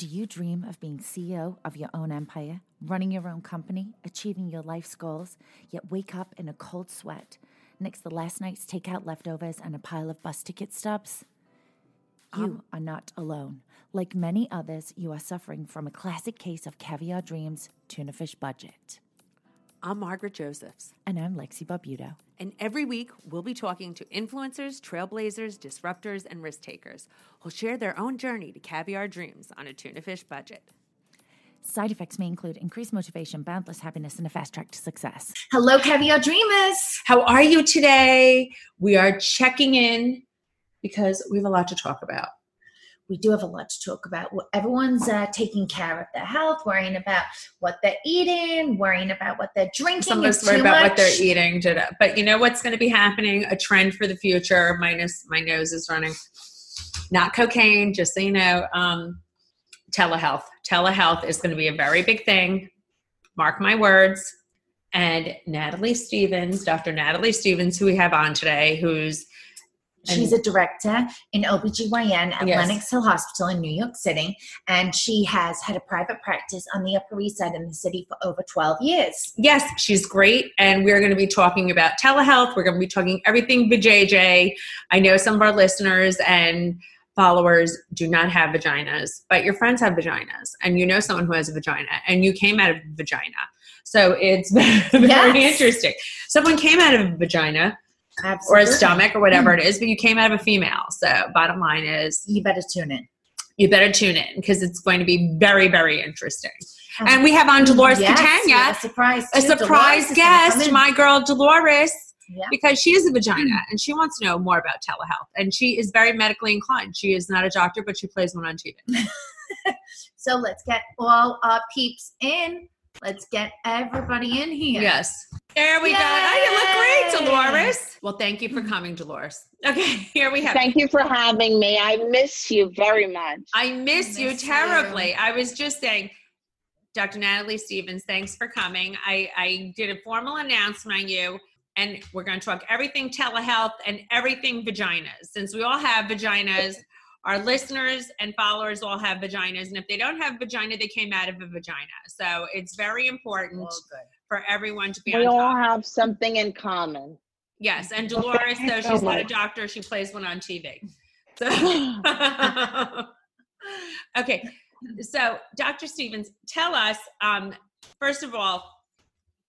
Do you dream of being CEO of your own empire, running your own company, achieving your life's goals, yet wake up in a cold sweat next to last night's takeout leftovers and a pile of bus ticket stubs? You Um, are not alone. Like many others, you are suffering from a classic case of caviar dreams, tuna fish budget. I'm Margaret Josephs, And I'm Lexi Barbuto. And every week we'll be talking to influencers, trailblazers, disruptors, and risk takers who'll share their own journey to caviar dreams on a tuna fish budget. Side effects may include increased motivation, boundless happiness, and a fast track to success. Hello, Caviar Dreamers. How are you today? We are checking in because we have a lot to talk about. We do have a lot to talk about. Everyone's uh, taking care of their health, worrying about what they're eating, worrying about what they're drinking. Some of us worry about what they're eating. But you know what's going to be happening? A trend for the future, minus my nose is running. Not cocaine, just so you know. Um, telehealth. Telehealth is going to be a very big thing. Mark my words. And Natalie Stevens, Dr. Natalie Stevens, who we have on today, who's She's a director in OBGYN at Yes. Lenox Hill Hospital in New York City, and she has had a private practice on the Upper East Side in the city for over 12 years. Yes, she's great. And we're going to be talking about telehealth. We're going to be talking everything vajayjay. I know some of our listeners and followers do not have vaginas, but your friends have vaginas, and you know someone who has a vagina, and you came out of a vagina. So it's very Yes. interesting. Someone came out of a vagina or a stomach or whatever mm. it is, but you came out of a female. So bottom line is You better tune in. you better tune in because it's going to be very, very interesting. Oh, and we have on Dolores Yes, Catania a surprise, a too. Surprise is guest, my girl Dolores, Yeah. because she is a vagina mm. and she wants to know more about telehealth. And she is very medically inclined. She is not a doctor, but she plays one on TV. So let's get all our peeps in. Let's get everybody in here. Yes. There we go. Oh, you look great, Dolores. Well, thank you for coming, Dolores. Okay, here we have. Thank you for having me. I miss you very much. I miss you Miss you. terribly. I was just saying, Dr. Natalie Stevens, thanks for coming. I, I did a formal announcement on you, and we're going to talk everything telehealth and everything vaginas. Since we all have vaginas, our listeners and followers all have vaginas, and if they don't have vagina, they came out of a vagina. So it's very important Well, good. For everyone to be We all top. have something in common. Yes, and Dolores, though so she's not a doctor, she plays one on TV. So, okay, so Dr. Stevens, tell us um, first of all,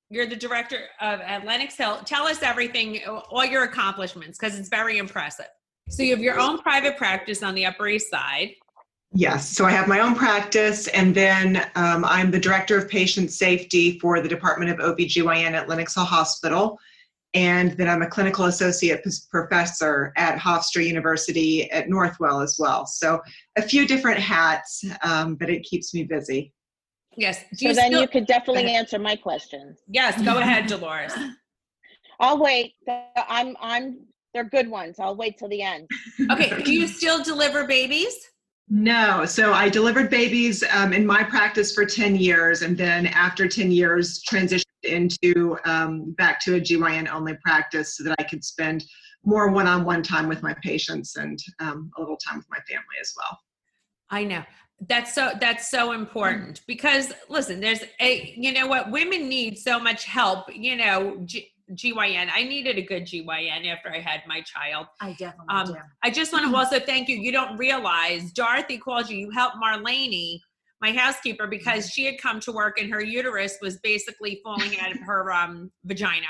you're the director of at Lenox Hill. Tell us everything, all your accomplishments, because it's very impressive. So you have your own private practice on the Upper East Side. Yes, so I have my own practice, and then um, I'm the Director of Patient Safety for the Department of OBGYN at Lenox Hill Hospital. And then I'm a clinical associate p- professor at Hofstra University at Northwell as well. So a few different hats, um, but it keeps me busy. Yes. Do So you then still- you could definitely answer my questions. yes, go ahead, Dolores. I'll wait. I'm I'm they're good ones. I'll wait till the end. Okay, do you still deliver babies? No, so I delivered babies um, in my practice for 10 years, and then after 10 years, transitioned into um, back to a GYN only practice so that I could spend more one on one time with my patients and um, a little time with my family as well. I know. That's so that's so important because listen, there's a you know what women need so much help, you know, GYN. I needed a good GYN after I had my child. I definitely Um, do. I just want to also thank you. You don't realize Dorothy called you. You helped Marlene, my housekeeper, because she had come to work and her uterus was basically falling out of her um, vagina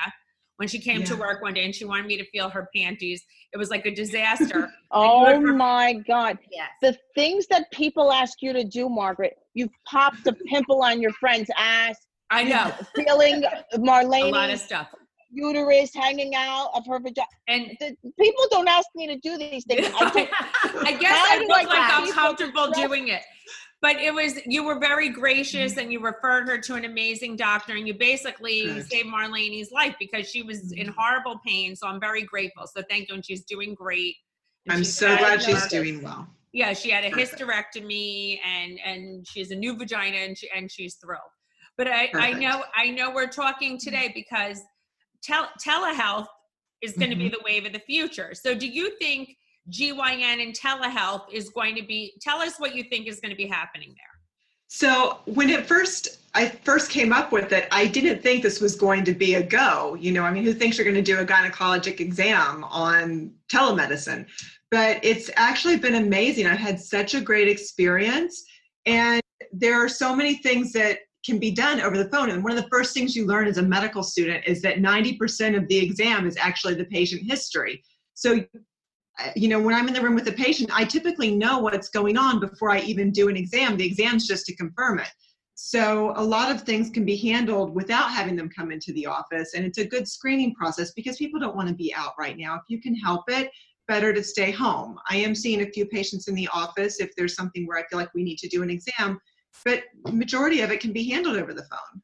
when she came to work one day and she wanted me to feel her panties. It was like a disaster. Oh my God. Yes. The things that people ask you to do, Margaret, you've popped a pimple on your friend's ass, I know feeling Marlene. a lot of stuff. Uterus hanging out of her vagina. And The, people don't ask me to do these things. I do I guess I do look like get I'm comfortable doing it. But it was you were very gracious and you referred her to an amazing doctor and you basically Good. saved Marlene's life because she was in mm-hmm. horrible pain. So I'm very grateful. So thank you. And she's doing great. And I'm so glad she's doing well. Yeah, she had a Perfect. hysterectomy and and she has a new vagina and she and she's thrilled. But I, I know I know we're talking today because tel- telehealth is going to be Mm-hmm. the wave of the future. So do you think GYN and telehealth is going to be. Tell us what you think is going to be happening there. So when it first I first came up with it, I didn't think this was going to be a go. You know, I mean, who thinks you're going to do a gynecologic exam on telemedicine? But it's actually been amazing. I've had such a great experience, and there are so many things that can be done over the phone. And one of the first things you learn as a medical student is that 90% of the exam is actually the patient history. So uh, you know, when I'm in the room with the patient, I typically know what's going on before I even do an exam. The exam's just to confirm it. So a lot of things can be handled without having them come into the office. And it's a good screening process because people don't want to be out right now. If you can help it, better to stay home. I am seeing a few patients in the office if there's something where I feel like we need to do an exam, but majority of it can be handled over the phone.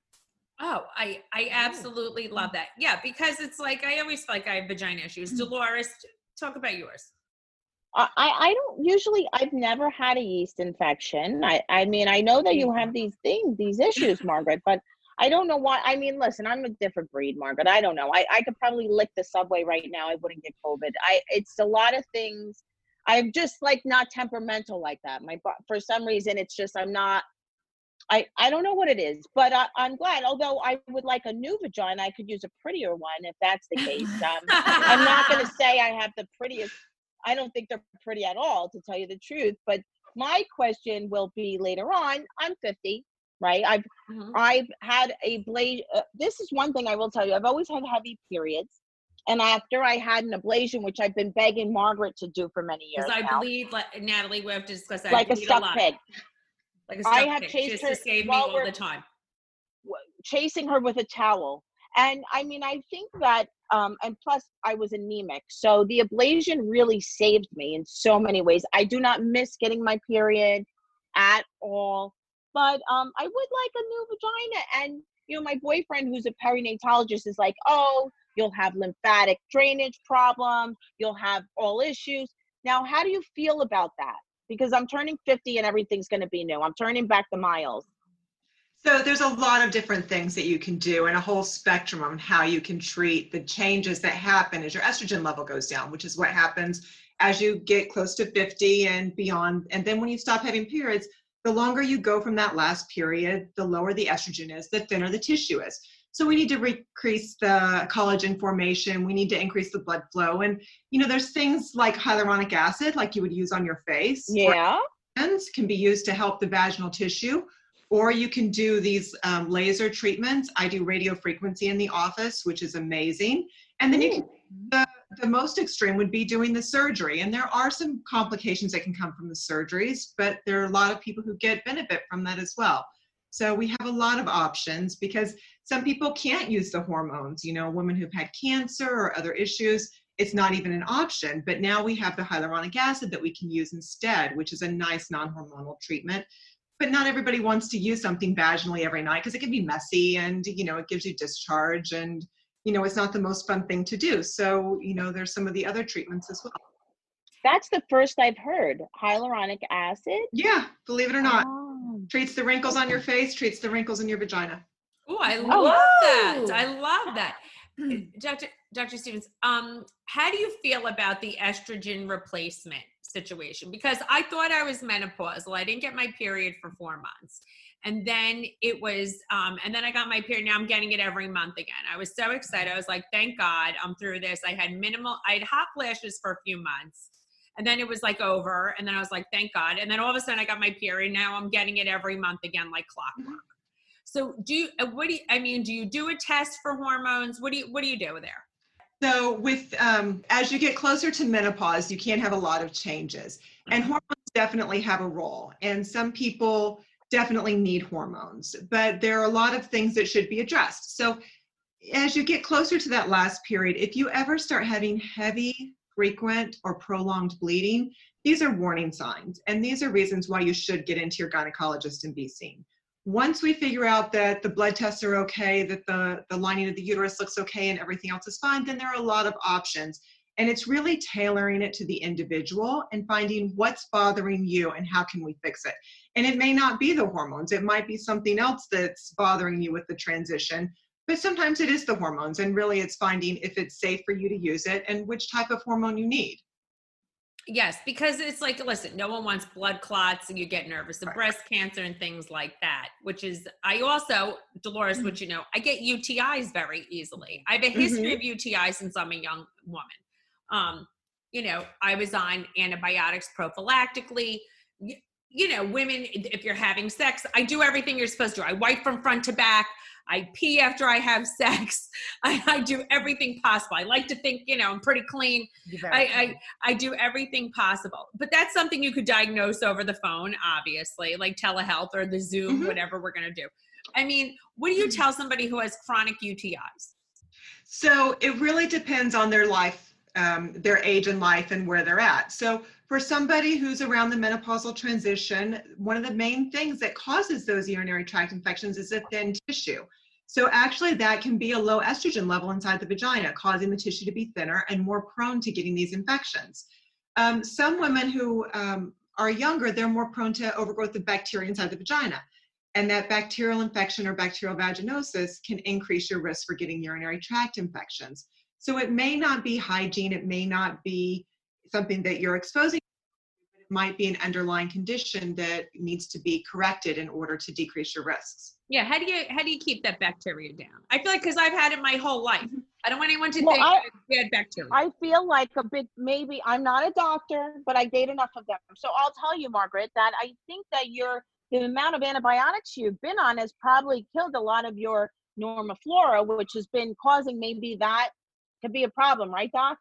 Oh, I I absolutely love that. Yeah, because it's like I always feel like I have vagina issues. Mm-hmm. Dolores, talk about yours. I, I don't usually I've never had a yeast infection. I, I mean I know that you have these things, these issues, Margaret, but I don't know why. I mean, listen, I'm a different breed, Margaret. I don't know. I, I could probably lick the subway right now. I wouldn't get COVID. I it's a lot of things. I'm just like not temperamental like that. My for some reason it's just I'm not I, I don't know what it is, but I, am glad. Although I would like a new vagina, I could use a prettier one if that's the case. Um, I'm not going to say I have the prettiest. I don't think they're pretty at all, to tell you the truth. But my question will be later on. I'm 50, right? I've mm-hmm. I've had a blade. Uh, this is one thing I will tell you. I've always had heavy periods. And after I had an ablation, which I've been begging Margaret to do for many years, because I now, believe, like, Natalie, we have to discuss that. Like a stuck pig. Like I have chased her to save me all the time. Chasing her with a towel. And I mean, I think that, um, and plus I was anemic. So the ablation really saved me in so many ways. I do not miss getting my period at all. But um, I would like a new vagina. And, you know, my boyfriend, who's a perinatologist, is like, oh, you'll have lymphatic drainage problems, you'll have all issues. Now, how do you feel about that? Because I'm turning 50 and everything's going to be new. I'm turning back the miles. So there's a lot of different things that you can do and a whole spectrum on how you can treat the changes that happen as your estrogen level goes down, which is what happens as you get close to 50 and beyond. And then when you stop having periods, the longer you go from that last period, the lower the estrogen is, the thinner the tissue is. So we need to increase the collagen formation. We need to increase the blood flow. And, you know, there's things like hyaluronic acid, like you would use on your face. Yeah. Can be used to help the vaginal tissue. Or you can do these um, laser treatments. I do radio frequency in the office, which is amazing. And then you can, the, the most extreme would be doing the surgery. And there are some complications that can come from the surgeries, but there are a lot of people who get benefit from that as well. So we have a lot of options because some people can't use the hormones. You know, women who've had cancer or other issues, it's not even an option. But now we have the hyaluronic acid that we can use instead, which is a nice non hormonal treatment. But not everybody wants to use something vaginally every night because it can be messy and, you know, it gives you discharge and, you know, it's not the most fun thing to do. So, you know, there's some of the other treatments as well. That's the first I've heard. Hyaluronic acid? Yeah, believe it or not. Oh. Treats the wrinkles on your face, treats the wrinkles in your vagina. Oh, I love oh. that. I love that. Dr. Dr. Stevens, um, how do you feel about the estrogen replacement situation? Because I thought I was menopausal. I didn't get my period for four months. And then it was, um, and then I got my period. Now I'm getting it every month again. I was so excited. I was like, thank God I'm through this. I had minimal, I had hot flashes for a few months and then it was like over and then i was like thank god. And then all of a sudden i got my period now i'm getting it every month again like clockwork. So do you uh, what do you i mean do you do a test for hormones? What do you what do you do there? So with um, as you get closer to menopause you can't have a lot of changes. And hormones definitely have a role and some people definitely need hormones but there are a lot of things that should be addressed. So as you get closer to that last period if you ever start having heavy frequent or prolonged bleeding, these are warning signs. And these are reasons why you should get into your gynecologist and be seen. Once we figure out that the blood tests are okay, that the, the lining of the uterus looks okay and everything else is fine, then there are a lot of options. And it's really tailoring it to the individual and finding what's bothering you and how can we fix it. And it may not be the hormones, it might be something else that's bothering you with the transition but sometimes it is the hormones, and really it's finding if it's safe for you to use it and which type of hormone you need. Yes, because it's like, listen, no one wants blood clots and you get nervous of Right. breast cancer and things like that, which is, I also, Dolores, which you know, I get UTIs very easily. I have a history of UTIs since I'm a young woman. Um, you know, I was on antibiotics prophylactically. Y- You know, women, if you're having sex, I do everything you're supposed to. I wipe from front to back. I pee after I have sex. I, I do everything possible. I like to think, you know, I'm pretty clean. I. I I do everything possible. But that's something you could diagnose over the phone, obviously, like telehealth or the Zoom, Mhm. whatever we're gonna do. I mean, what do you tell somebody who has chronic UTIs? So it really depends on their life, um, their age in life, and where they're at. So for somebody who's around the menopausal transition, one of the main things that causes those urinary tract infections is a thin tissue. So actually, that can be a low estrogen level inside the vagina, causing the tissue to be thinner and more prone to getting these infections. Um, some women who um, are younger, they're more prone to overgrowth of bacteria inside the vagina. And that bacterial infection or bacterial vaginosis can increase your risk for getting urinary tract infections. So it may not be hygiene, it may not be something that you're exposing, but it might be an underlying condition that needs to be corrected in order to decrease your risks. Yeah, how do you how do you keep that bacteria down? I feel like because I've had it my whole life. Mm-hmm. I don't want anyone to Well, think I- that I bacteria. I feel like a big maybe I'm not a doctor, but I date enough of them. So I'll tell you, Margaret, that I think that your the amount of antibiotics you've been on has probably killed a lot of your normal flora, which has been causing maybe that to be a problem, right, Doc?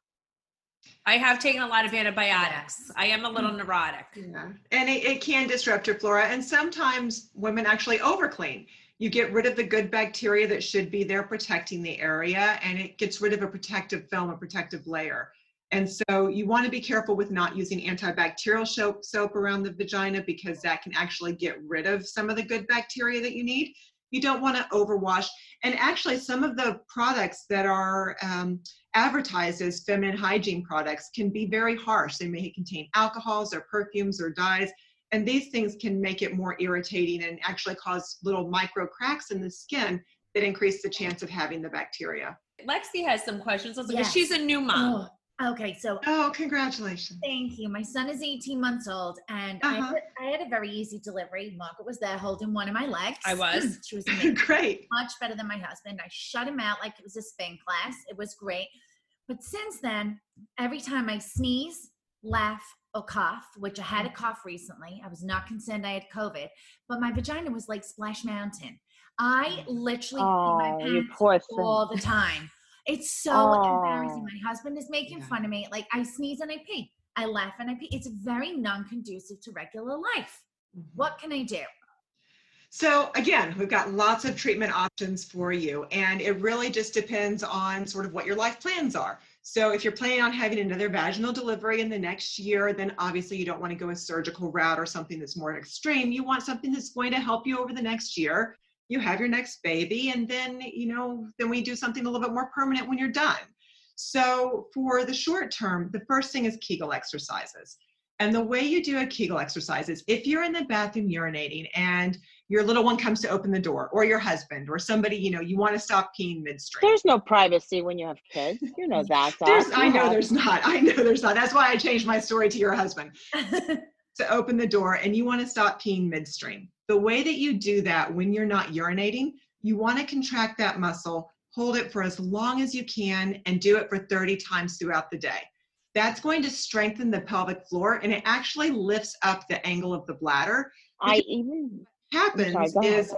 I have taken a lot of antibiotics. I am a little neurotic. Yeah. And it, it can disrupt your flora. And sometimes women actually overclean. You get rid of the good bacteria that should be there protecting the area, and it gets rid of a protective film, a protective layer. And so you want to be careful with not using antibacterial soap, soap around the vagina because that can actually get rid of some of the good bacteria that you need. You don't want to overwash. And actually, some of the products that are um, advertised as feminine hygiene products can be very harsh. They may contain alcohols or perfumes or dyes, and these things can make it more irritating and actually cause little micro cracks in the skin that increase the chance of having the bacteria. Lexi has some questions. Let's Yes. She's a new mom. Oh, okay, so Oh, congratulations. Thank you. My son is 18 months old, and I, Uh-huh. had, I had a very easy delivery. Margaret was there holding one of my legs. I was. she was amazing. Great. much better than my husband. I shut him out like it was a spin class. It was great. But since then, every time I sneeze, laugh, or cough, which I had a cough recently, I was not concerned I had COVID, but my vagina was like Splash Mountain. I literally pee my Oh, you pants poor all the time. It's so Oh. embarrassing. My husband is making Yeah. fun of me. Like I sneeze and I pee. I laugh and I pee. It's very non-conducive to regular life. Mm-hmm. What can I do? So again, we've got lots of treatment options for you, and it really just depends on sort of what your life plans are. So if you're planning on having another vaginal delivery in the next year, then obviously you don't want to go a surgical route or something that's more extreme. You want something that's going to help you over the next year. You have your next baby, and then you know, then we do something a little bit more permanent when you're done. So for the short term, the first thing is Kegel exercises. And the way you do a Kegel exercise is if you're in the bathroom urinating and your little one comes to open the door, or your husband, or somebody, you know, you want to stop peeing midstream. There's no privacy when you have kids. You know that, Doc. There's, I know have- there's not. I know there's not. That's why I changed my story to your husband to open the door and you want to stop peeing midstream. The way that you do that when you're not urinating, you want to contract that muscle, hold it for as long as you can, and do it for 30 times throughout the day. That's going to strengthen the pelvic floor and it actually lifts up the angle of the bladder. I even Happens is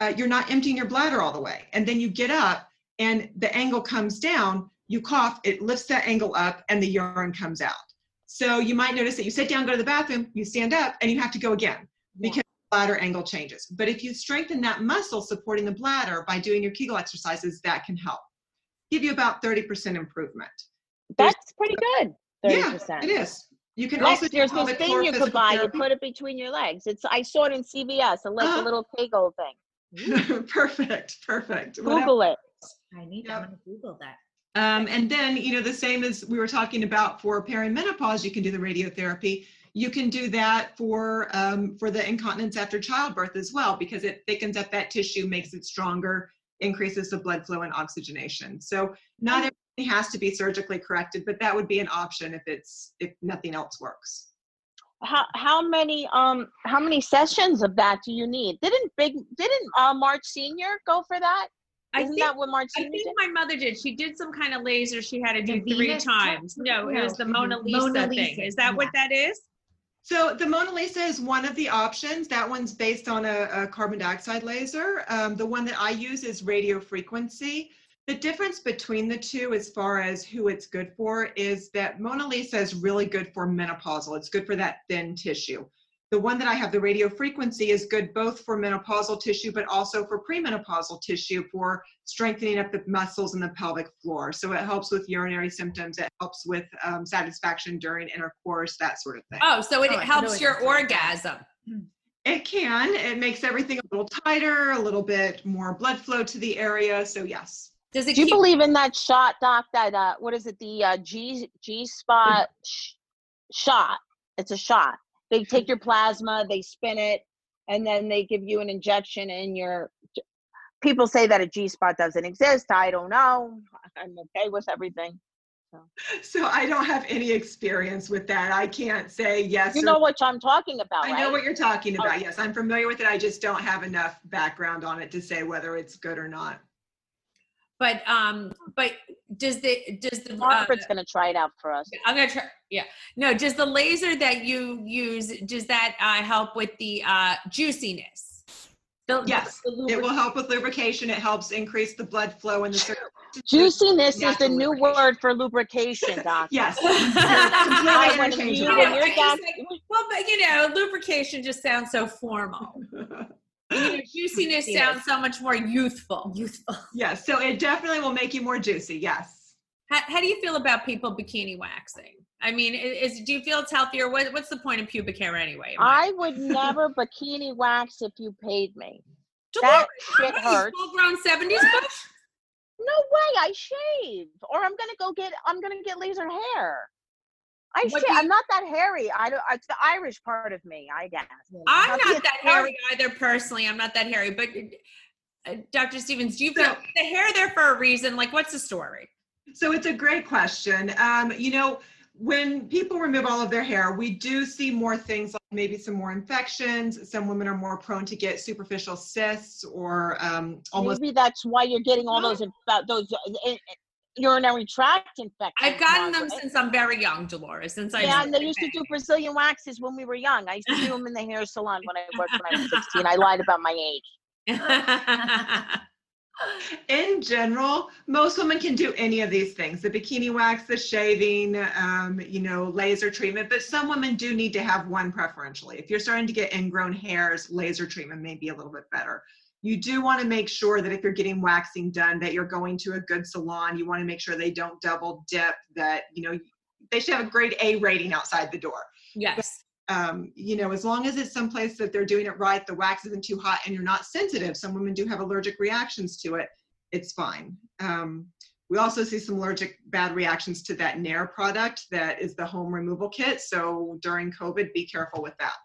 uh, you're not emptying your bladder all the way. And then you get up and the angle comes down, you cough, it lifts that angle up, and the urine comes out. So you might notice that you sit down, go to the bathroom, you stand up, and you have to go again because the bladder angle changes. But if you strengthen that muscle supporting the bladder by doing your Kegel exercises, that can help. Give you about 30% improvement. that's pretty good. Thirty Yeah, it is. You can Lex, also do there's this thing you could physical buy. You put it between your legs. It's I saw it in CVS. A like Uh-huh. a little Kegel thing. perfect, perfect. Whatever. Google it. I need. Yep. I'm gonna Google that. Um, and then, you know, the same as we were talking about for perimenopause, you can do the radiotherapy. You can do that for um, for the incontinence after childbirth as well because it thickens up that tissue, makes it stronger, increases the blood flow and oxygenation. So not everybody it has to be surgically corrected, but that would be an option if it's if nothing else works. How how many um how many sessions of that do you need? Didn't big didn't uh, Marge Senior go for that? I Isn't think, that what Marge I think did? my mother did. She did some kind of laser she had to The do three Venus times. test? No, it was the the Mona Lisa, Mona thing. Is that what that is? So the Mona Lisa is one of the options. That one's based on a, a carbon dioxide laser. Um, the one that I use is radio frequency. The difference between the two, as far as who it's good for, is that Mona Lisa is really good for menopausal. It's good for that thin tissue. The one that I have, the radio frequency, is good both for menopausal tissue, but also for premenopausal tissue for strengthening up the muscles in the pelvic floor. So it helps with urinary symptoms. It helps with um, satisfaction during intercourse, that sort of thing. Oh, so it Oh, I helps your it's like orgasm. It can. It makes everything a little tighter, a little bit more blood flow to the area. So yes. Does it Do you keep believe in that shot, Doc? That uh, what is it? The uh, G G spot sh- shot. It's a shot. They take your plasma, they spin it, and then they give you an injection in your. People say that a G spot doesn't exist. I don't know. I'm okay with everything. So I don't have any experience with that. I can't say yes. You or- know what I'm talking about, I right? know what you're talking oh. about. Oh. Yes, I'm familiar with it. I just don't have enough background on it to say whether it's good or not. But um but does the does the uh, Margaret's gonna try it out for us. I'm gonna try. Yeah. No. Does the laser that you use does that uh, help with the uh, juiciness? The- Yes, the It will help with lubrication. It helps increase the blood flow in the circulation. Juiciness is the new word for lubrication, Doc. Yes. I Completely when you, interchangeable. when your I doc, just like- well, but you know, lubrication just sounds so formal. You know, juiciness sounds so much more youthful. Youthful. Yes, so it definitely will make you more juicy. Yes. How, how do you feel about people bikini waxing? I mean, i- is, do you feel it's healthier? What, what's the point of pubic hair anyway? I would never bikini wax if you paid me. that shit hurts. Full grown seventies bush. No way, I shave, or I'm gonna go get. I'm gonna get laser hair. I What shave. do you- I'm not that hairy. I don't. It's the Irish part of me, I guess. I'm Not not that hairy either personally. I'm not that hairy, but uh, Dr. Stevens, do you feel So- the hair there for a reason? Like, what's the story? So it's a great question. Um, you know, when people remove all of their hair, we do see more things like maybe some more infections. Some women are more prone to get superficial cysts or um, almost. Maybe that's why you're getting all those inf- those uh, urinary tract infection. I've gotten them since I'm very young, Dolores. Since I Yeah, and they used to do Brazilian waxes when we were young. I used to do them in the hair salon when I worked when I was 16. I lied about my age. In general, most women can do any of these things: the bikini wax, the shaving, um, you know, laser treatment. But some women do need to have one preferentially. If you're starting to get ingrown hairs, laser treatment may be a little bit better. You do want to make sure that if you're getting waxing done, that you're going to a good salon. You want to make sure they don't double dip. That you know, they should have a grade A rating outside the door. yes. um, you know, as long as it's someplace that they're doing it right, the wax isn't too hot, and you're not sensitive. Some women do have allergic reactions to it. It's fine. Um, we also see some allergic bad reactions to that Nair product that is the home removal kit. So during COVID, be careful with that.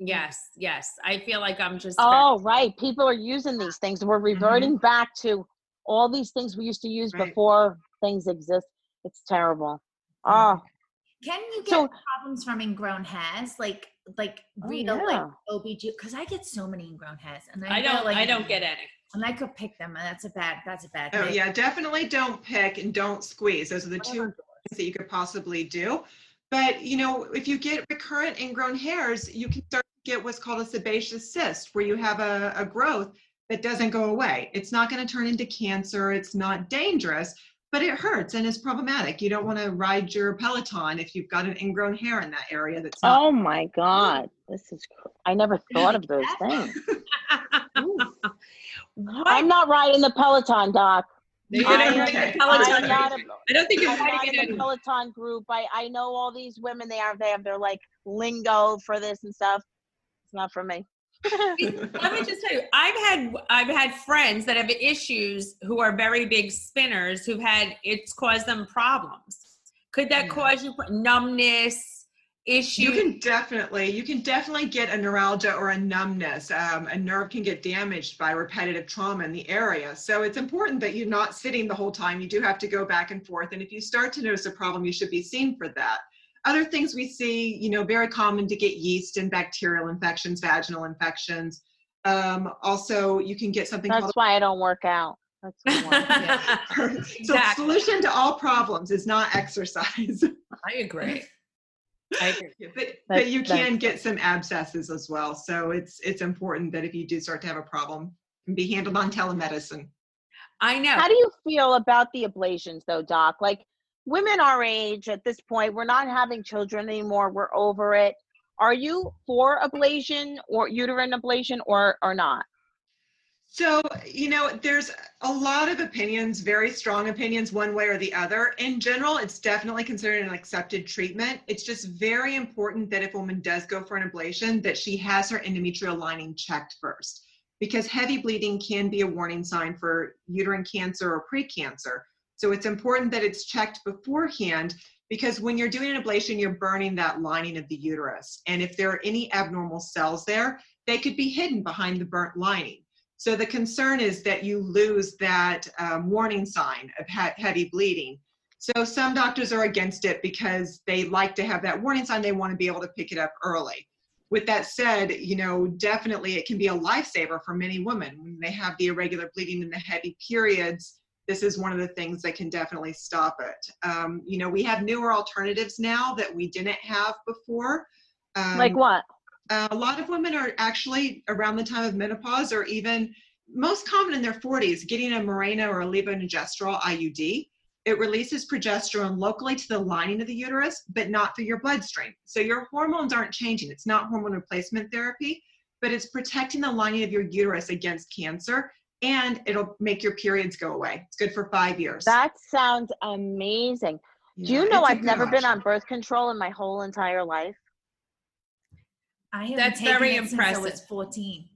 Yes, yes. I feel like I'm just. Oh, right. People are using these things. We're mm-hmm. reverting back to all these things we used to use Right. before things exist. It's terrible. Oh, Can you get So- problems from ingrown hairs? Like like Oh, real yeah. like OBG because I get so many ingrown hairs and I, I don't. like I don't get any. and I could pick them and that's a bad that's a bad Oh thing. yeah, definitely don't pick and don't squeeze. Those are the two things that you could possibly do. But you know, if you get recurrent ingrown hairs, you can start to get what's called a sebaceous cyst, where you have a, a growth that doesn't go away. It's not going to turn into cancer. It's not dangerous, but it hurts and it's problematic. You don't want to ride your Peloton if you've got an ingrown hair in that area. That's not. oh my God. This is, cr- I never thought of those things. I'm not riding the Peloton, Doc. You're I am- write. Peloton not a- I don't think you're I'm not writing it in the. Peloton group. I, I know all these women. They have they have their like lingo for this and stuff. It's not for me. Let me just tell you, I've had I've had friends that have issues who are very big spinners who've had it's caused them problems. Could that Yeah. cause you numbness? issue? You can definitely, you can definitely get a neuralgia or a numbness. Um, a nerve can get damaged by repetitive trauma in the area. So it's important that you're not sitting the whole time. You do have to go back and forth. And if you start to notice a problem, you should be seen for that. Other things we see, you know, very common to get yeast and bacterial infections, vaginal infections. Um, also, you can get something That's called why I don't work out. That's why. so the solution to all problems is not exercise. I agree. I agree. but, but you can get some abscesses as well. So it's it's important that if you do start to have a problem, it can be handled on telemedicine. I know. How do you feel about the ablations though, Doc? Like women our age at this point, we're not having children anymore. We're over it. Are you for ablation or uterine ablation or or not? So, you know, there's a lot of opinions, very strong opinions, one way or the other. In general, it's definitely considered an accepted treatment. It's just very important that if a woman does go for an ablation, that she has her endometrial lining checked first, because heavy bleeding can be a warning sign for uterine cancer or precancer. So it's important that it's checked beforehand because when you're doing an ablation, you're burning that lining of the uterus. And if there are any abnormal cells there, they could be hidden behind the burnt lining. So the concern is that you lose that um, warning sign of he- heavy bleeding. So some doctors are against it because they like to have that warning sign. They want to be able to pick it up early. With that said, you know, definitely it can be a lifesaver for many women when they have the irregular bleeding and the heavy periods. This is one of the things that can definitely stop it. Um, you know, we have newer alternatives now that we didn't have before. Um, like what? uh, a lot of women are actually around the time of menopause or even most common in their 40s getting a Mirena or a levonorgestrel IUD. It releases progesterone locally to the lining of the uterus, but not through your bloodstream. So your hormones aren't changing. It's not hormone replacement therapy, but it's protecting the lining of your uterus against cancer and it'll make your periods go away. It's good for five years. That sounds amazing. Do you know it's a I've good never been on birth control in my whole entire life? I haven't That's taken very it Since I was 14.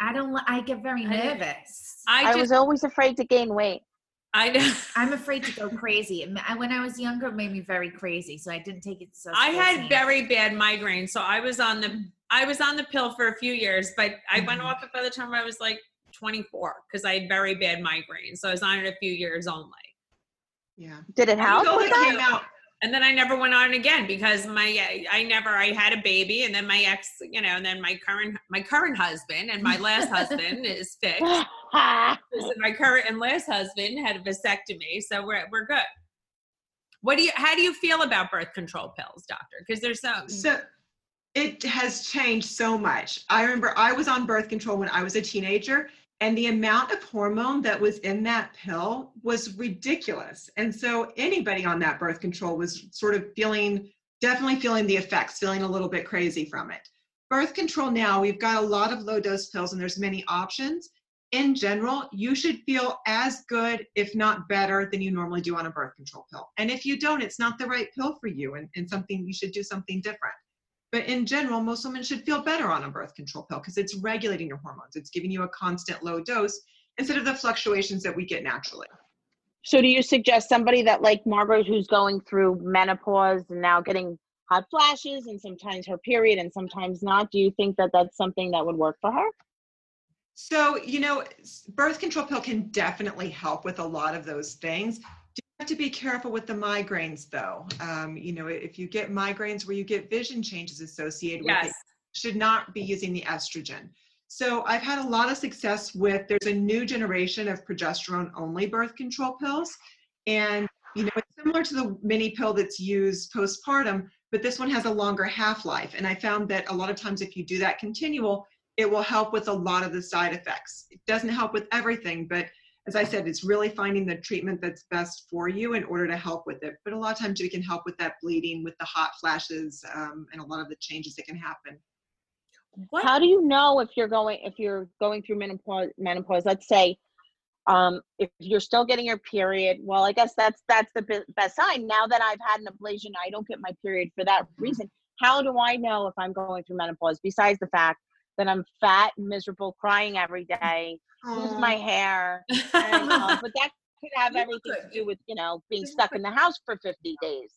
I don't. li- I get very nervous. I I, just, was always afraid to gain weight. I know. I'm afraid to go crazy. And When I was younger, it made me very crazy. So I didn't take it. So I had very bad migraines, so I was on the I was on the pill for a few years, but I went Mhm. off it by the time I was like 24 because I had very bad migraines. So I was on it a few years only, yeah. Did it help? Until it came out. and then I never went on again because my I never I had a baby, and then my ex, you know, and then my current my current husband and my last husband is fixed. So my current and last husband had a vasectomy, so we're we're good. What do you? How do you feel about birth control pills, doctor? Because there's so So it has changed so much. I remember I was on birth control when I was a teenager, and the amount of hormone that was in that pill was ridiculous. And so anybody on that birth control was sort of feeling, definitely feeling the effects, feeling a little bit crazy from it. Birth control now, we've got a lot of low dose pills, and there's many options. In general, you should feel as good, if not better, than you normally do on a birth control pill. And if you don't, it's not the right pill for you, and, and something you should do something different. But in general, most women should feel better on a birth control pill because it's regulating your hormones. It's giving you a constant low dose instead of the fluctuations that we get naturally. So do you suggest somebody that like Margaret who's going through menopause and now getting hot flashes and sometimes her period and sometimes not, do you think that that's something that would work for her? So, you know, birth control pill can definitely help with a lot of those things. To be careful with the migraines, though. Um, you know, if you get migraines where you get vision changes associated with it, should not be using the estrogen. So I've had a lot of success with, there's a new generation of progesterone only birth control pills. And, you know, it's similar to the mini pill that's used postpartum, but this one has a longer half life. And I found that a lot of times if you do that continual, it will help with a lot of the side effects. It doesn't help with everything, but as I said, it's really finding the treatment that's best for you in order to help with it. But a lot of times you can help with that bleeding, with the hot flashes, um, and a lot of the changes that can happen. What? How do you know if you're going if you're going through menopause menopause, let's say um if you're still getting your period, well I guess that's that's the be- best sign. Now that I've had an ablation, I don't get my period for that reason. How do I know if I'm going through menopause besides the fact that I'm fat, miserable, crying every day, lose my hair, and, uh, but that could have everything to do with you know being stuck in the house for 50 days.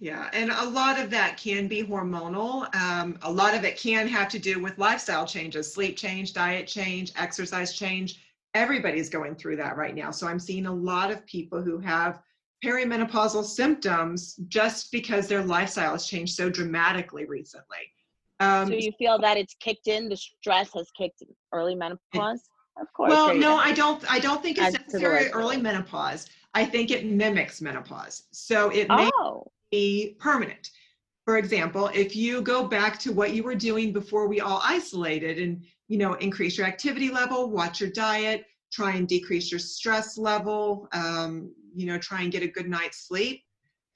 Yeah, and a lot of that can be hormonal. Um, a lot of it can have to do with lifestyle changes, sleep change, diet change, exercise change. Everybody's going through that right now. So I'm seeing a lot of people who have perimenopausal symptoms just because their lifestyle has changed so dramatically recently. Um, so you feel that it's kicked in, the stress has kicked in early menopause? Of course. Well, no, I don't. I don't think it's necessarily early menopause. I think it mimics menopause. So it may oh. be permanent. For example, if you go back to what you were doing before we all isolated, and you know, increase your activity level, watch your diet, try and decrease your stress level, um, you know, try and get a good night's sleep,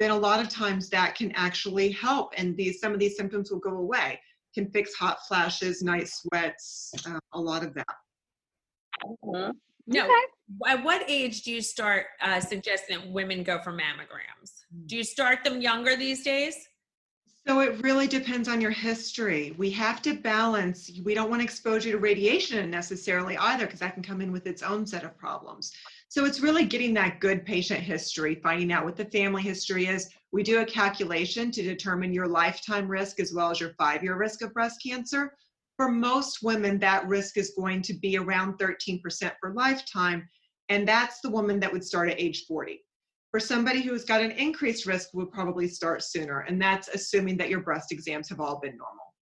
then a lot of times that can actually help, and these some of these symptoms will go away. Can fix hot flashes, night sweats, uh, a lot of that. Mm-hmm. No. Okay. At what age do you start uh, suggesting that women go for mammograms? Do you start them younger these days? So it really depends on your history. We have to balance. We don't want to expose you to radiation necessarily either, because that can come in with its own set of problems. So it's really getting that good patient history, finding out what the family history is. We do a calculation to determine your lifetime risk as well as your five year risk of breast cancer. For most women, that risk is going to be around 13% for lifetime, and that's the woman that would start at age 40. For somebody who's got an increased risk, we would probably start sooner, and that's assuming that your breast exams have all been normal.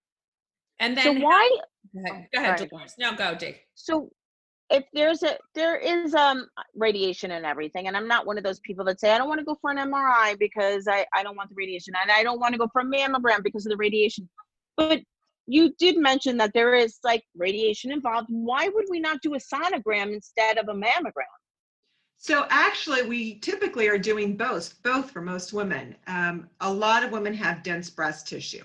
And then, so why? Oh, go ahead, go ahead Dolores. No, go, Dick. So, if there's a there is um radiation and everything and i'm not one of those people that say i don't want to go for an mri because i i don't want the radiation and i don't want to go for a mammogram because of the radiation but you did mention that there is like radiation involved. Why would we not do a sonogram instead of a mammogram? So actually, we typically are doing both, both for most women. Um, a lot of women have dense breast tissue,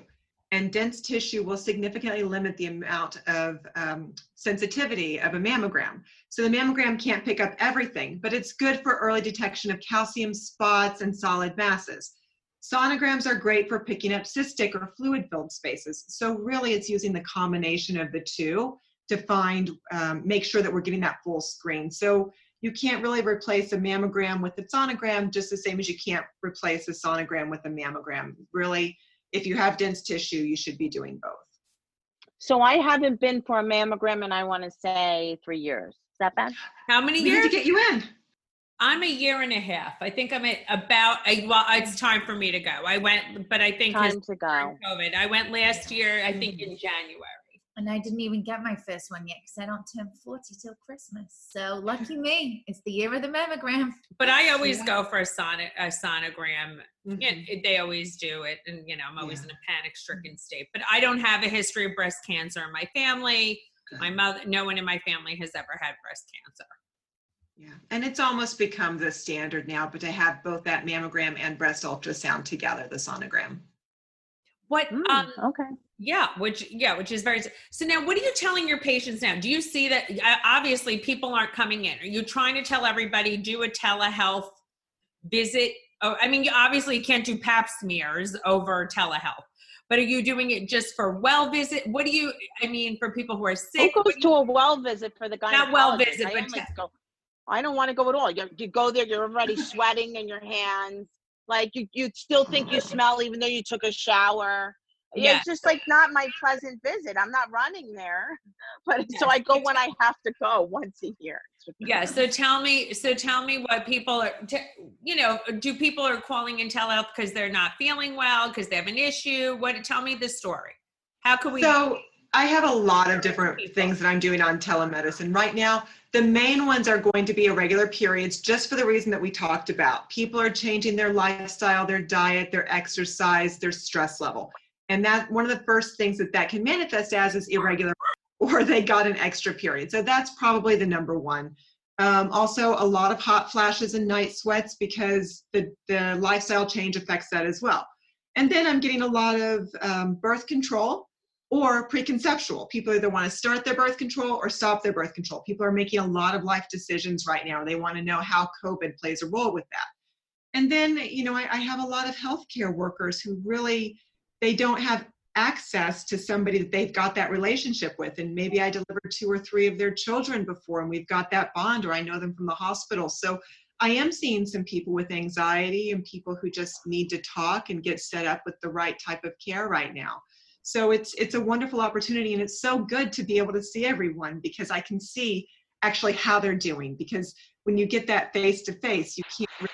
and dense tissue will significantly limit the amount of um, sensitivity of a mammogram. So the mammogram can't pick up everything, but it's good for early detection of calcium spots and solid masses. Sonograms are great for picking up cystic or fluid filled spaces. So really it's using the combination of the two to find, um, make sure that we're getting that full screen. So you can't really replace a mammogram with a sonogram just the same as you can't replace a sonogram with a mammogram. Really, if you have dense tissue, you should be doing both. So I haven't been for a mammogram and I want to say three years. Is that bad? How many we years? to get you in. I'm a year and a half. I think I'm at about. A, well, it's time for me to go. I went, but I think time to go. COVID. I went last year. I think in mm-hmm. January. And I didn't even get my first one yet because I don't turn 40 till Christmas. So lucky me. It's the year of the mammogram. But I always yeah. go for a, son- a sonogram. Mm-hmm. And they always do it. And, you know, I'm always yeah. in a panic stricken mm-hmm. state. But I don't have a history of breast cancer in my family. My mother, no one in my family has ever had breast cancer. Yeah, and it's almost become the standard now, but to have both that mammogram and breast ultrasound together, the sonogram. What? Mm, um, okay. Yeah, which yeah, which is very. So now, what are you telling your patients now? Do you see that? Obviously, people aren't coming in. Are you trying to tell everybody do a telehealth visit? Oh, I mean, you obviously can't do Pap smears over telehealth but are you doing it just for well visit? What do you? I mean, for people who are sick. Who goes to a well visit for the guy? Not well visit, but to, go, I don't want to go at all. You, you go there, you're already sweating in your hands. Like you, you still think you smell even though you took a shower. Yeah. It's just like not my pleasant visit. I'm not running there, but yeah. so I go when I have to go once a year. Yeah. So tell me, so tell me what people are, you know, do people are calling in telehealth because they're not feeling well, because they have an issue? What? Tell me the story. How can we? So I have a lot of different things that I'm doing on telemedicine right now. The main ones are going to be irregular periods, just for the reason that we talked about. People are changing their lifestyle, their diet, their exercise, their stress level. And that one of the first things that that can manifest as is irregular or they got an extra period. So that's probably the number one. Um, also, a lot of hot flashes and night sweats because the, the lifestyle change affects that as well. And then I'm getting a lot of um, birth control or preconceptual. People either want to start their birth control or stop their birth control. People are making a lot of life decisions right now. They want to know how COVID plays a role with that. And then, you know, I, I have a lot of healthcare workers who really they don't have access to somebody that they've got that relationship with. And maybe I delivered two or three of their children before and we've got that bond, or I know them from the hospital. So I am seeing some people with anxiety and people who just need to talk and get set up with the right type of care right now. So it's it's a wonderful opportunity and it's so good to be able to see everyone because I can see actually how they're doing because when you get that face to face, you can't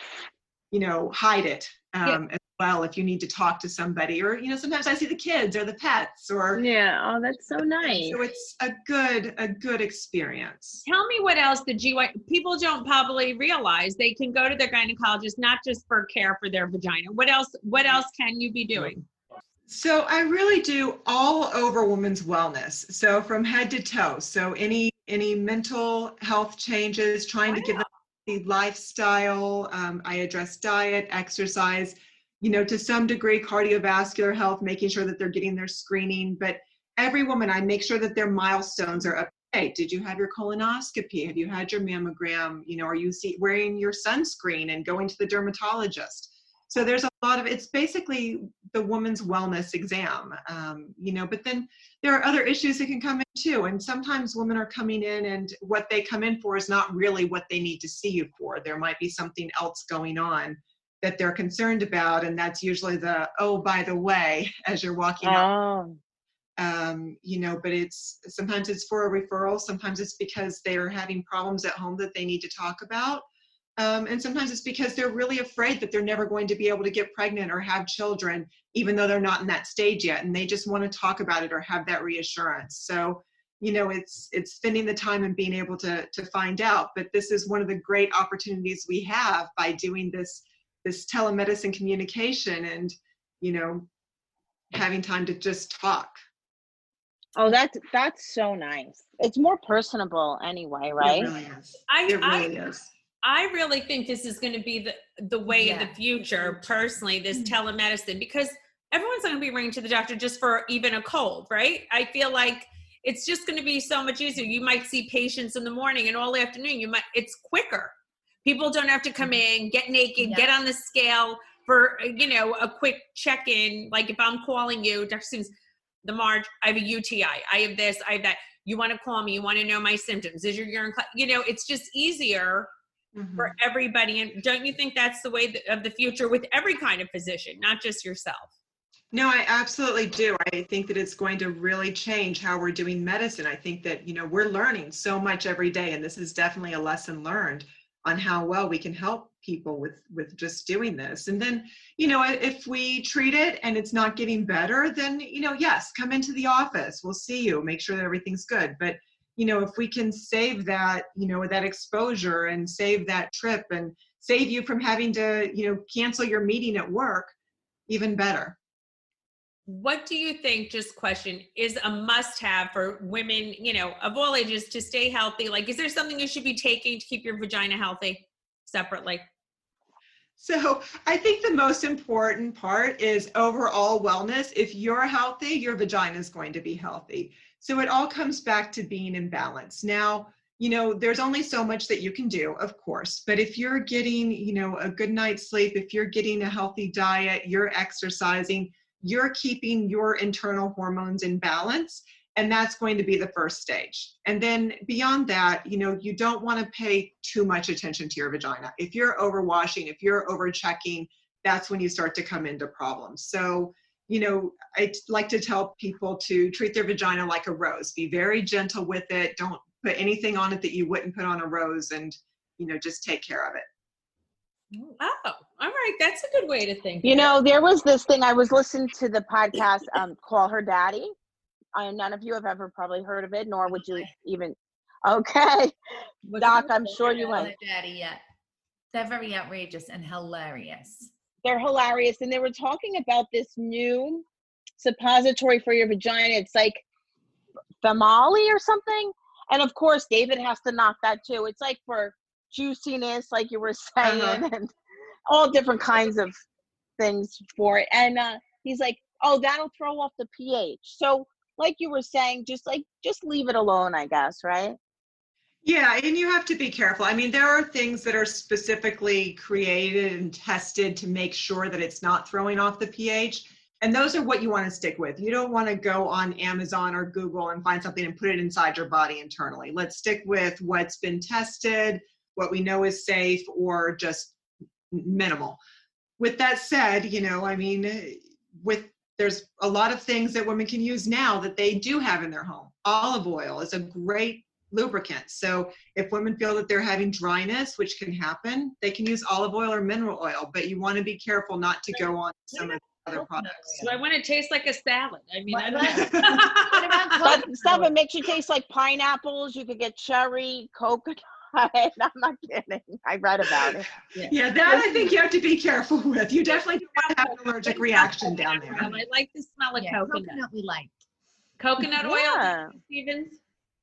you know hide it um, yeah. as well if you need to talk to somebody or you know sometimes I see the kids or the pets or yeah oh that's so nice. So it's a good a good experience. Tell me what else the GY people don't probably realize they can go to their gynecologist not just for care for their vagina. What else what else can you be doing so I really do all over women's wellness. So from head to toe. So any any mental health changes, trying to give them the lifestyle. Um, I address diet, exercise. You know, to some degree, cardiovascular health, making sure that they're getting their screening. But every woman, I make sure that their milestones are up Hey, did you have your colonoscopy? Have you had your mammogram? You know, are you see, wearing your sunscreen and going to the dermatologist? So there's a lot of it's basically the woman's wellness exam um, you know but then there are other issues that can come in too and sometimes women are coming in and what they come in for is not really what they need to see you for. There might be something else going on that they're concerned about and that's usually the oh by the way as you're walking oh. um, you know but it's sometimes it's for a referral sometimes it's because they're having problems at home that they need to talk about um, and sometimes it's because they're really afraid that they're never going to be able to get pregnant or have children, even though they're not in that stage yet. And they just want to talk about it or have that reassurance. So, you know, it's it's spending the time and being able to to find out. But this is one of the great opportunities we have by doing this this telemedicine communication and, you know, having time to just talk. Oh, that's that's so nice. It's more personable anyway, right? It really is. I, it really I, is. I really think this is going to be the the way yeah. of the future. Personally, this mm-hmm. telemedicine because everyone's going to be ringing to the doctor just for even a cold, right? I feel like it's just going to be so much easier. You might see patients in the morning and all afternoon. You might it's quicker. People don't have to come mm-hmm. in, get naked, yeah. get on the scale for you know a quick check in. Like if I'm calling you, Dr. Stevens, the Marge, I have a UTI, I have this, I have that. You want to call me? You want to know my symptoms? Is your urine? You know, it's just easier mm-hmm. for everybody. And don't you think that's the way of the future with every kind of physician, not just yourself? No, I absolutely do. I think that it's going to really change how we're doing medicine. I think that, you know, we're learning so much every day, and this is definitely a lesson learned on how well we can help people with with just doing this and then you know if we treat it and it's not getting better then you know yes come into the office we'll see you make sure that everything's good but you know if we can save that you know that exposure and save that trip and save you from having to you know cancel your meeting at work even better what do you think just question is a must have for women you know of all ages to stay healthy like is there something you should be taking to keep your vagina healthy separately so I think the most important part is overall wellness. If you're healthy, your vagina is going to be healthy. So it all comes back to being in balance. Now, you know, there's only so much that you can do, of course, but if you're getting, you know, a good night's sleep, if you're getting a healthy diet, you're exercising, you're keeping your internal hormones in balance, and that's going to be the first stage. And then beyond that, you know, you don't want to pay too much attention to your vagina. If you're overwashing, if you're overchecking, that's when you start to come into problems. So, you know, I like to tell people to treat their vagina like a rose. Be very gentle with it. Don't put anything on it that you wouldn't put on a rose and, you know, just take care of it. Oh, all right. That's a good way to think. You know, there was this thing I was listening to the podcast, um, Call Her Daddy. I, none of you have ever probably heard of it, nor would you even. Okay, Doc, I'm sure you went. Daddy yet. They're very outrageous and hilarious they're hilarious and they were talking about this new suppository for your vagina. It's like famali or something and of course david has to knock that too. It's like for juiciness like you were saying uh-huh. and all different kinds of things for it and uh, he's like oh that'll throw off the ph. So like you were saying just like just leave it alone i guess right yeah, and you have to be careful. I mean, there are things that are specifically created and tested to make sure that it's not throwing off the pH. And those are what you want to stick with. You don't want to go on Amazon or Google and find something and put it inside your body internally. Let's stick with what's been tested, what we know is safe or just minimal. With that said, you know, I mean, with there's a lot of things that women can use now that they do have in their home. Olive oil is a great lubricant. So if women feel that they're having dryness, which can happen, they can use olive oil or mineral oil, but you want to be careful not to go on some of the other products. So I want to taste like a salad. I mean, I What- don't what- know. What But coconut stuff oil? it makes you taste like pineapples. You could get cherry, coconut. I'm not kidding. I read about it. Yeah, that I think you have to be careful with. You definitely don't want to have an allergic reaction down there. I like the smell of Yeah, coconut. coconut we like. Coconut oil, Yeah. Stevens?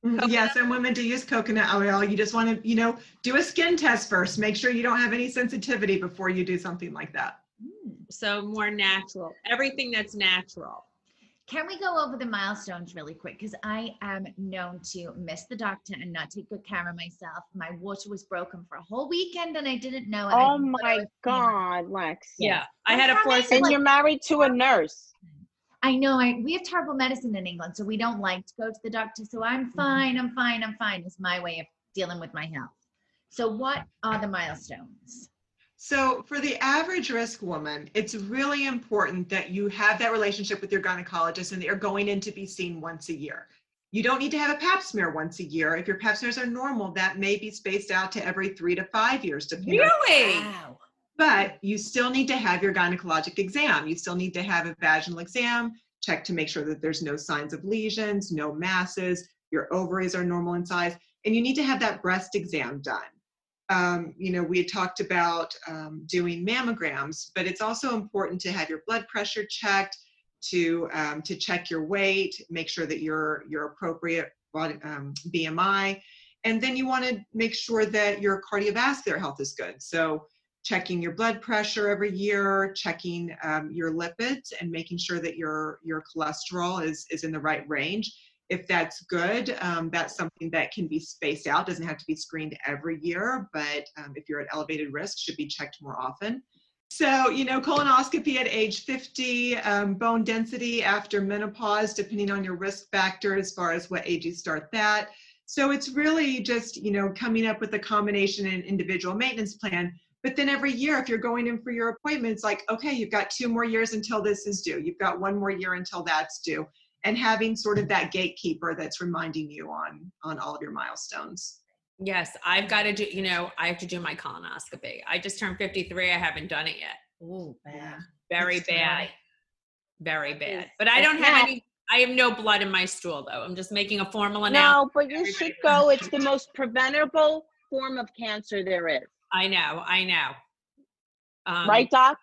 Mhm, Yes, and women do use coconut oil. You just want to, you know, do a skin test first. Make sure you don't have any sensitivity before you do something like that. So more natural. Everything that's natural. Can we go over the milestones really quick? Because I am known to miss the doctor and not take good care of myself. My water was broken for a whole weekend and I didn't know it. Oh I my God, Lex. Yeah. I had a What's force. And Like- you're married to a nurse. I know I we have terrible medicine in England, so we don't like to go to the doctor. So I'm mm-hmm. fine, I'm fine, I'm fine is my way of dealing with my health. So what are the milestones? So, for the average risk woman, it's really important that you have that relationship with your gynecologist and that you're going in to be seen once a year. You don't need to have a pap smear once a year. If your pap smears are normal, that may be spaced out to every three to five years, depending on Really? Wow. But you still need to have your gynecologic exam. You still need to have a vaginal exam, check to make sure that there's no signs of lesions, no masses, your ovaries are normal in size, and you need to have that breast exam done. Um, you know, we had talked about um, doing mammograms, but it's also important to have your blood pressure checked, to um, to check your weight, make sure that your your appropriate body, um, BMI, and then you want to make sure that your cardiovascular health is good. So checking your blood pressure every year, checking um, your lipids, and making sure that your your cholesterol is is in the right range. If that's good, um, that's something that can be spaced out. Doesn't have to be screened every year, but um, if you're at elevated risk, should be checked more often. So, you know, colonoscopy at age 50, um, bone density after menopause, depending on your risk factor as far as what age you start that. So it's really just, you know, coming up with a combination and individual maintenance plan. But then every year, if you're going in for your appointments, like, okay, you've got two more years until this is due. You've got one more year until that's due. And having sort of that gatekeeper that's reminding you on on all of your milestones. Yes, I've got to do, you know, I have to do my colonoscopy. I just turned 53. I haven't done it yet. Oh, bad. Very It's bad. traumatic. Very bad. But I don't have any, I have no blood in my stool though. I'm just making a formal announcement. No, but you Everybody should go. It's the most preventable form of cancer there is. I know, I know. Um, right, Doc?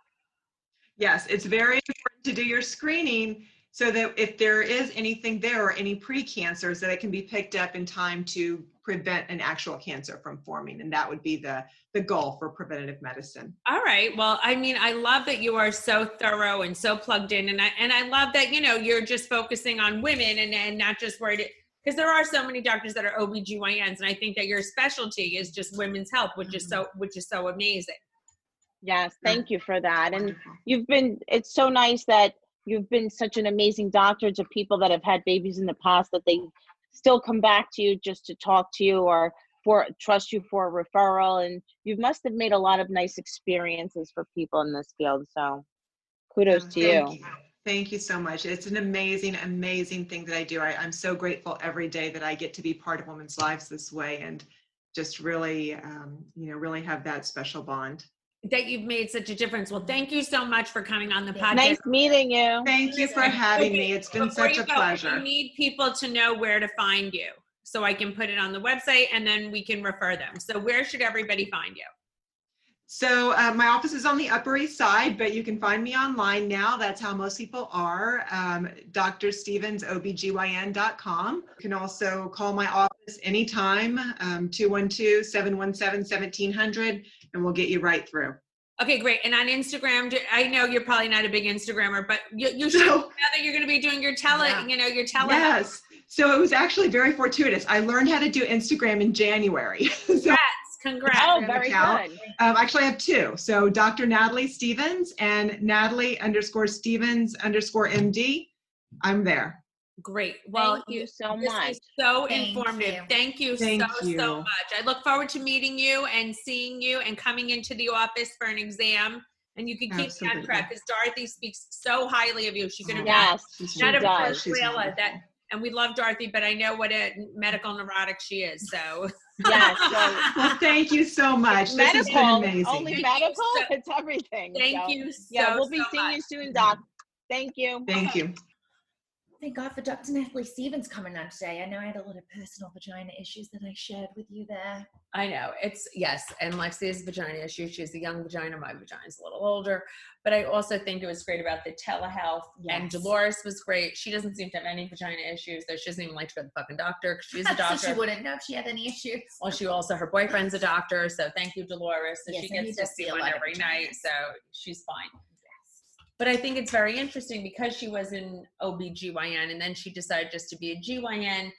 Yes, it's very important to do your screening so that if there is anything there or any precancers, that it can be picked up in time to prevent an actual cancer from forming. And that would be the, the goal for preventative medicine. All right. Well, I mean, I love that you are so thorough and so plugged in, and I and I love that you know you're just focusing on women and and not just worried because there are so many doctors that are OBGYNs, and I think that your specialty is just women's health, which is so mm-hmm. which is so amazing. Yes, thank mm. you for that. And you've been, it's so nice that you've been such an amazing doctor to people that have had babies in the past that they still come back to you just to talk to you or for trust you for a referral. And you must have made a lot of nice experiences for people in this field. So kudos oh, to Thank you. Thank you so much. It's an amazing, amazing thing that I do. I, I'm so grateful every day that I get to be part of women's lives this way and just really, um, you know, really have that special bond. That you've made such a difference. Well, thank you so much for coming on the podcast. Nice meeting you. Thank you for having okay, me. It's been Before such you a go, I need people to know where to find you so I can put it on the website and then we can refer them. So where should everybody find you? So uh, my office is on the Upper East Side, but you can find me online now. That's how most people are. Um, Dr. Stevens, OBGYN.com. You can also call my office anytime, um, 212-717-1700, and we'll get you right through. Okay, great. And on Instagram, I know you're probably not a big Instagrammer, but you, you should So- now that you're going to be doing your tele, Yeah. you know, your tele. Yes. So it was actually very fortuitous. I learned how to do Instagram in January. so Congrats. Congrats. Oh, very account. good. Um, actually, I have two. So Dr. Natalie Stevens and Natalie underscore Stevens underscore MD. I'm there. Great. Well, Thank you so this much. was so Thank informative. you. Thank you Thank so so much. I look forward to meeting you and seeing you and coming into the office for an exam. And you can keep me on Absolutely. track because Dorothy speaks so highly of you. She could have Yes, she not a wonderful. does. She's Venezuela, that and we love Dorothy, but I know what a medical neurotic she is. So yes. So Well, thank you so much. This has been medical, amazing. only Thank medical. so- It's everything. thank So, you so, Yeah, we'll be so seeing much. you soon, Doc. Thank you. Thank you. Thank God for Dr. Natalie Stevens coming on today. I know I had a lot of personal vagina issues that I shared with you there. I know it's yes, and Lexia's vagina issue. She has a young vagina. My vagina's a little older, but I also think it was great about the telehealth. And Dolores was great. She doesn't seem to have any vagina issues. Though she doesn't even like to go to the fucking doctor because she's a so doctor. she wouldn't know if she had any issues. well, she also her boyfriend's a doctor, so thank you, Dolores. So Yes, she gets to see one every night, so she's fine. But I think it's very interesting because she was in OBGYN and then she decided just to be a GYN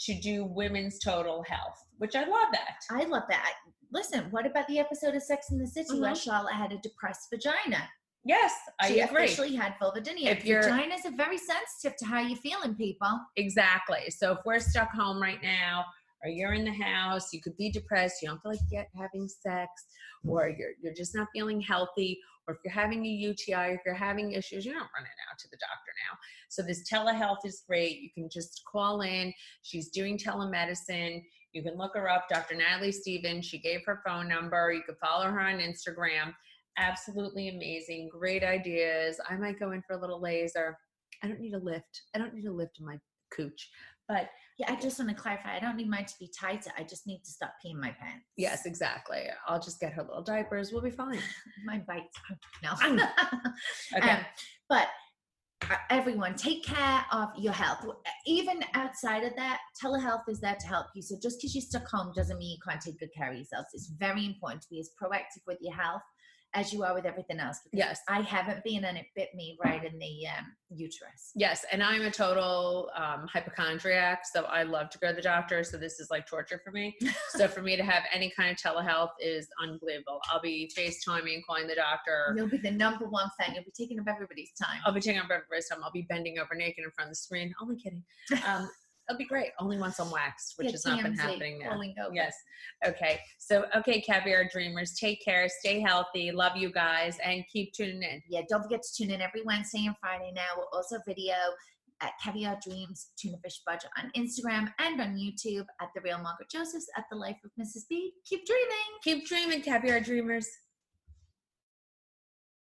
to do women's total health, which I love that. I love that. Listen, what about the episode of Sex in the City where Mhm. Charlotte had a depressed vagina? Yes, I she agree. officially had vulvodynia. If you're- Vaginas are very sensitive to how you're feeling, people. Exactly. So if we're stuck home right now, or you're in the house, you could be depressed, you don't feel like having sex, or you're you're just not feeling healthy, or if you're having a UTI, if you're having issues, you're not running out to the doctor now. So this telehealth is great. You can just call in. She's doing telemedicine. You can look her up, Dr. Natalie Stevens. She gave her phone number. You can follow her on Instagram. Absolutely amazing. Great ideas. I might go in for a little laser. I don't need a lift. I don't need a lift in my cooch. But Yeah, I just want to clarify. I don't need mine to be tighter. I just need to stop peeing my pants. yes, exactly. I'll just get her little diapers. We'll be fine. My bites. No. Okay. Um, but uh, everyone, take care of your health. Even outside of that, telehealth is there to help you. So just because you're stuck home doesn't mean you can't take good care of yourselves. It's very important to be as proactive with your health as you are with everything else. Because Yes. I haven't been, and it bit me right in the um, uterus. Yes, and I'm a total um, hypochondriac, so I love to go to the doctor. So this is like torture for me. so for me to have any kind of telehealth is unbelievable. I'll be FaceTiming, calling the doctor. You'll be the number one fan. You'll be taking up everybody's time. I'll be taking up everybody's time. I'll be bending over naked in front of the screen. Only kidding. Um, it'll be great. Only once I'm waxed, which Yeah, has not been happening now. Yes. Okay. So, okay, Caviar Dreamers, take care, stay healthy, love you guys, and keep tuning in. yeah, don't forget to tune in every Wednesday and Friday now. We'll also video at Caviar Dreams Tuna Fish Budget on Instagram and on YouTube at The Real Margaret Josephs at The Life of Mrs. B. Keep dreaming. Keep dreaming, Caviar Dreamers.